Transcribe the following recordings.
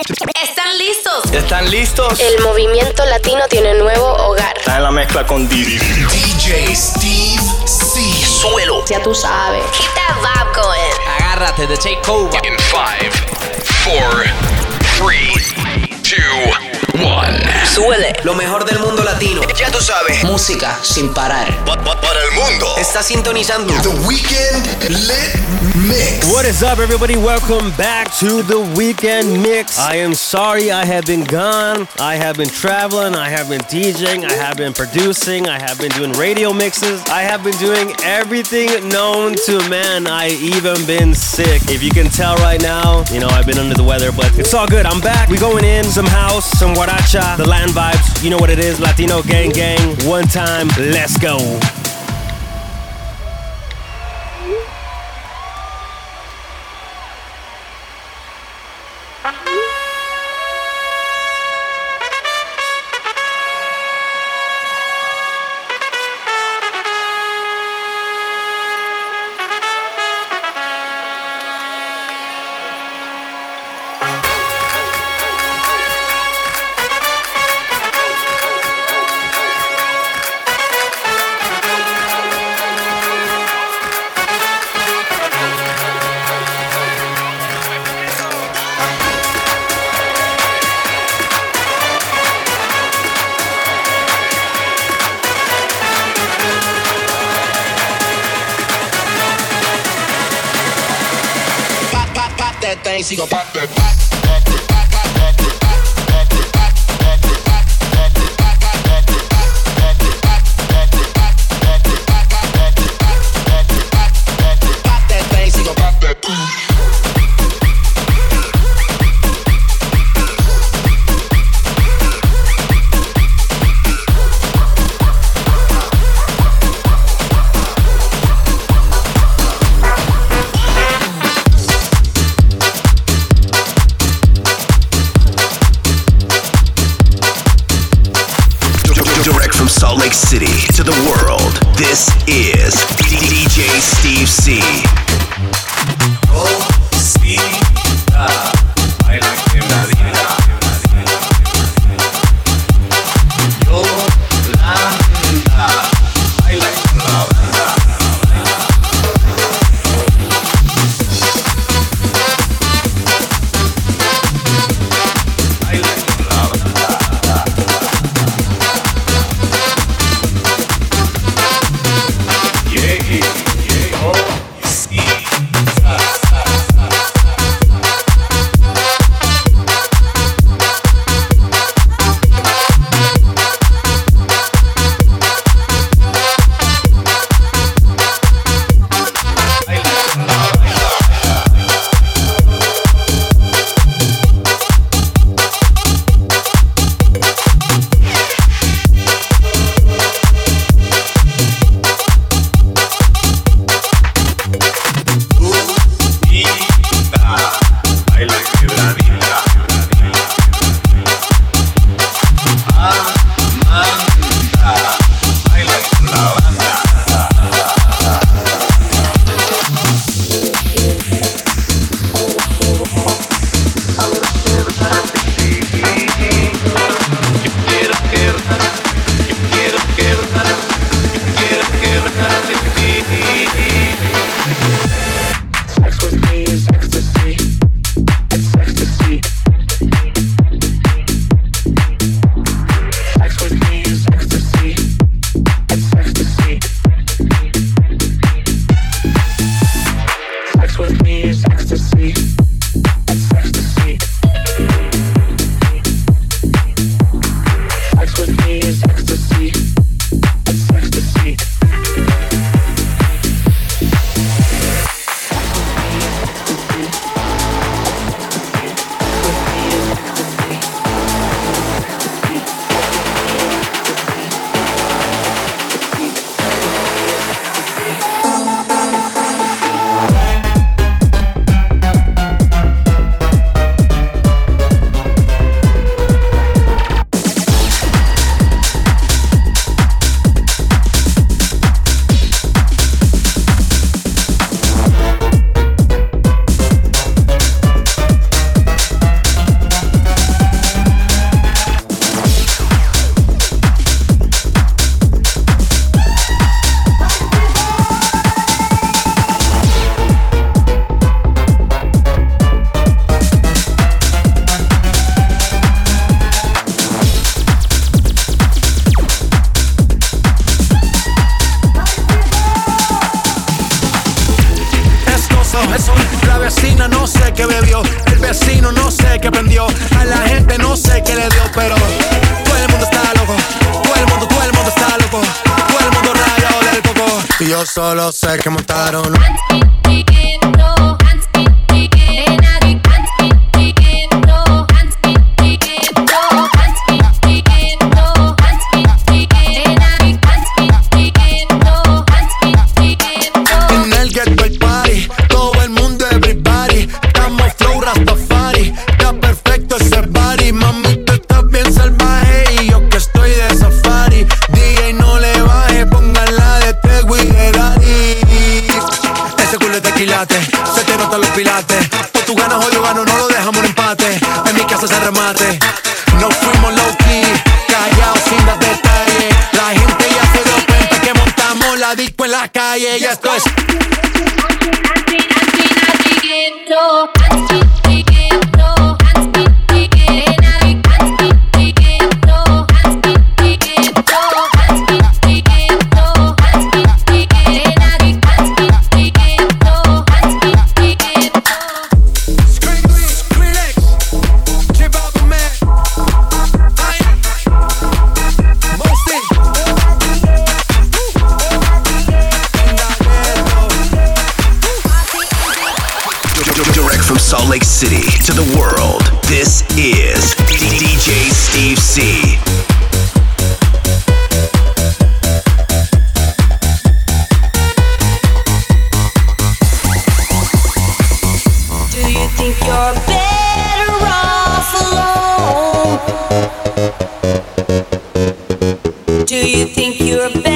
¿Están listos? ¿Están listos? El movimiento latino tiene nuevo hogar. Está en la mezcla con Didi. DJ Steve C. Suelo. Ya tú sabes. Keep that vibe going. Agárrate de Takeover. In 5, 4, 3, 2, 1. Súbele. Lo mejor del mundo latino. Ya tú sabes. Música sin parar. Pa- pa- Para el mundo. Está sintonizando. The Weekend Lit Mix. What is up, everybody? Welcome back to the weekend mix. I am sorry I have been gone. I have been traveling. I have been DJing. I have been producing. I have been doing radio mixes. I have been doing everything known to man. I even been sick. If you can tell right now, you know, I've been under the weather, but it's all good. I'm back. We going in some house, some guaracha, the vibes. You know what it is. Latino gang gang. One time. Let's go. Thing. She gon' pop that. Do you think you're better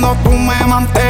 cuando tú me mantengas,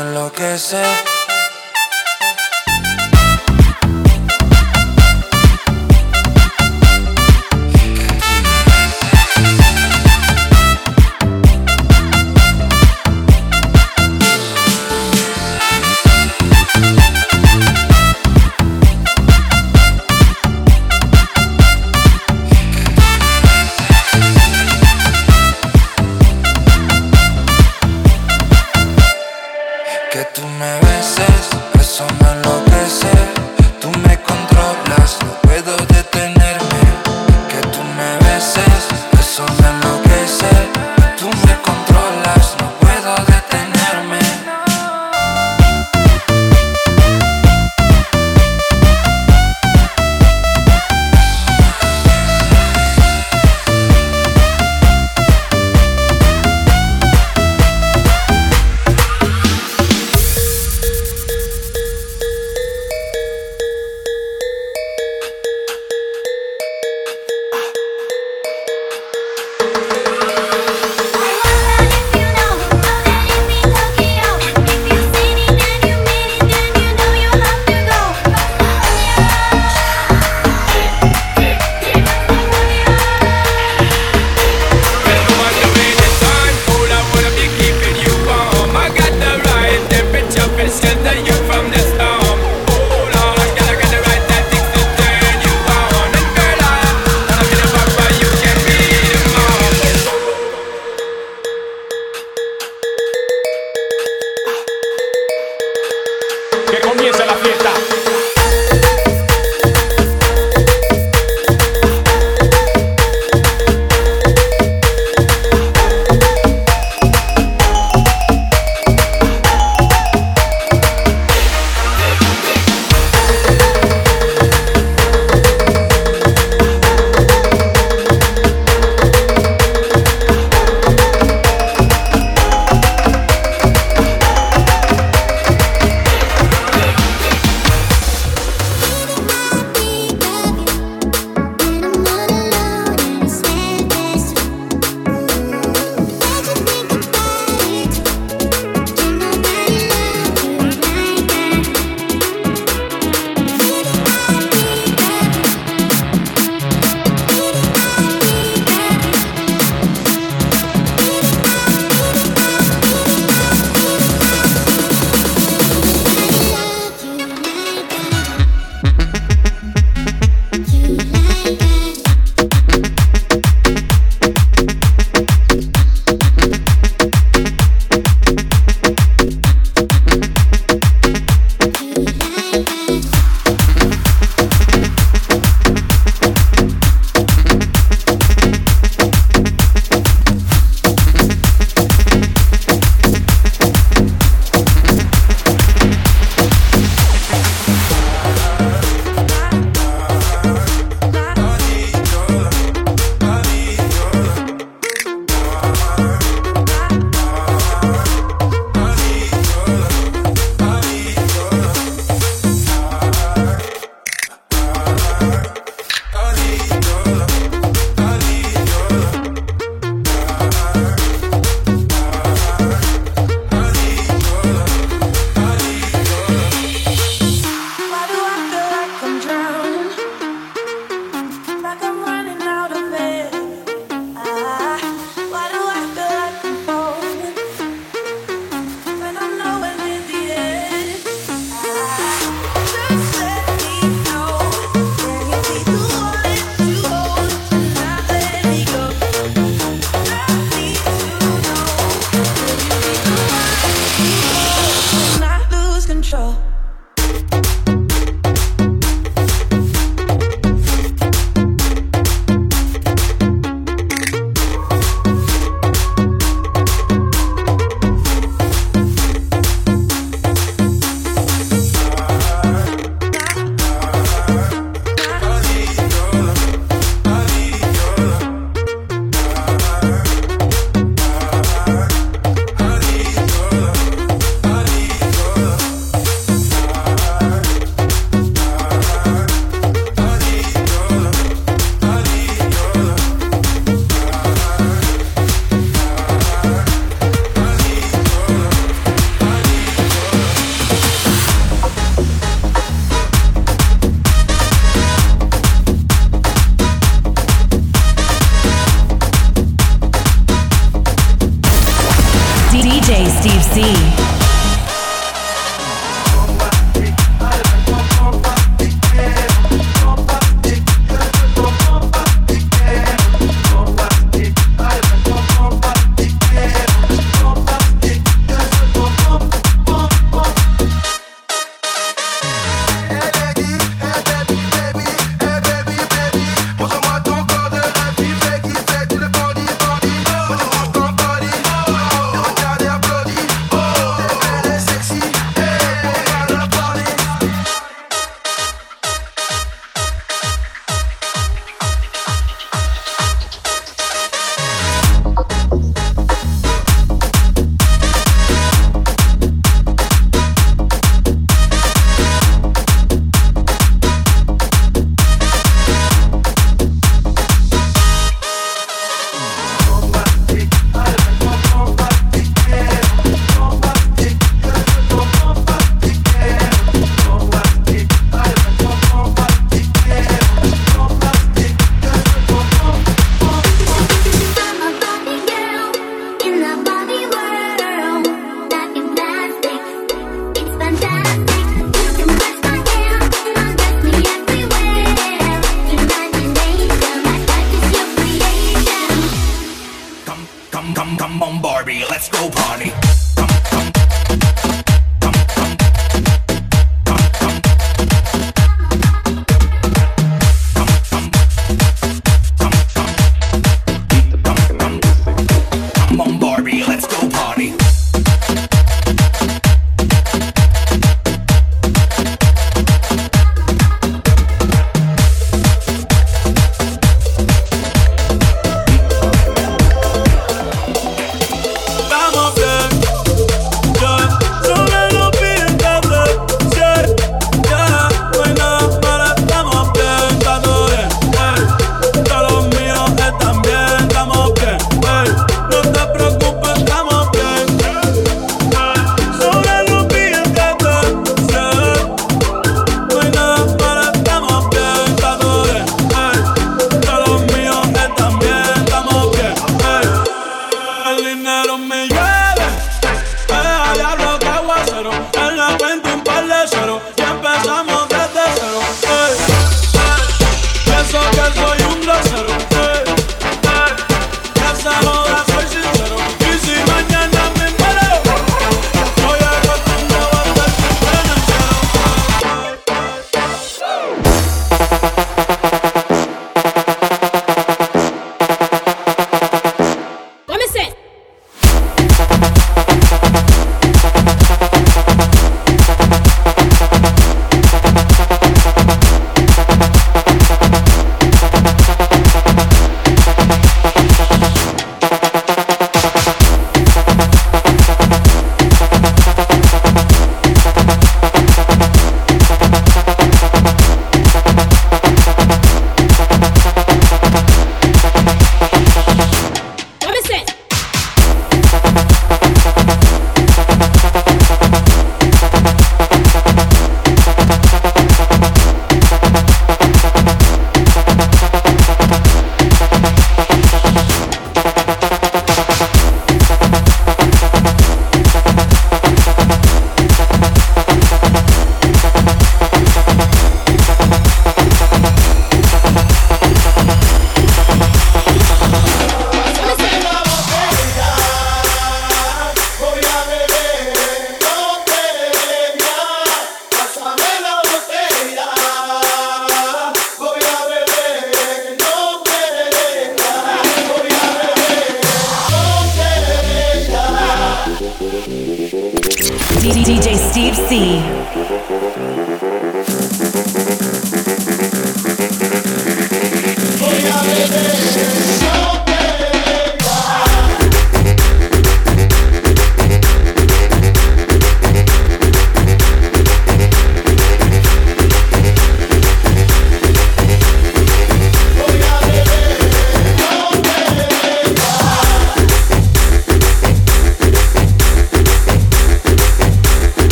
Me enloquece. Que tú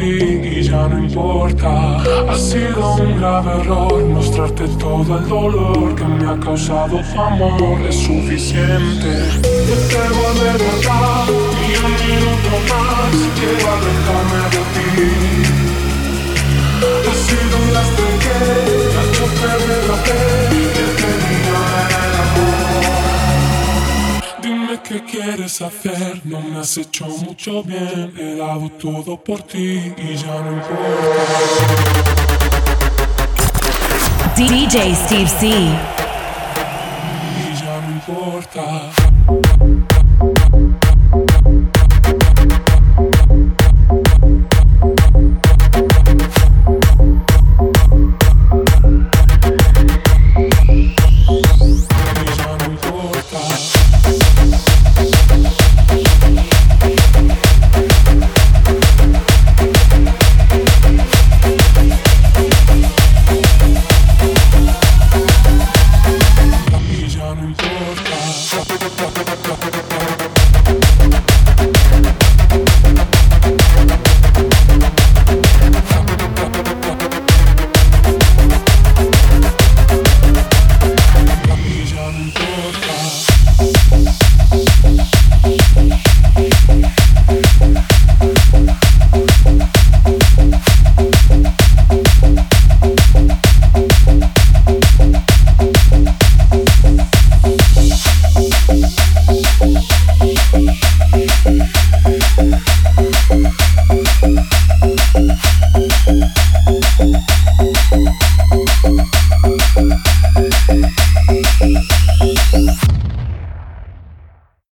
y ya no importa. Ha sido un grave error mostrarte todo el dolor que me ha causado tu amor. Es suficiente. Yo te voy a verdad y un minuto más quiero alejarme de ti. Qué quieres hacer, no me has hecho mucho bien. He dado todo por ti y ya no importa. DJ Steve C. Y ya no importa.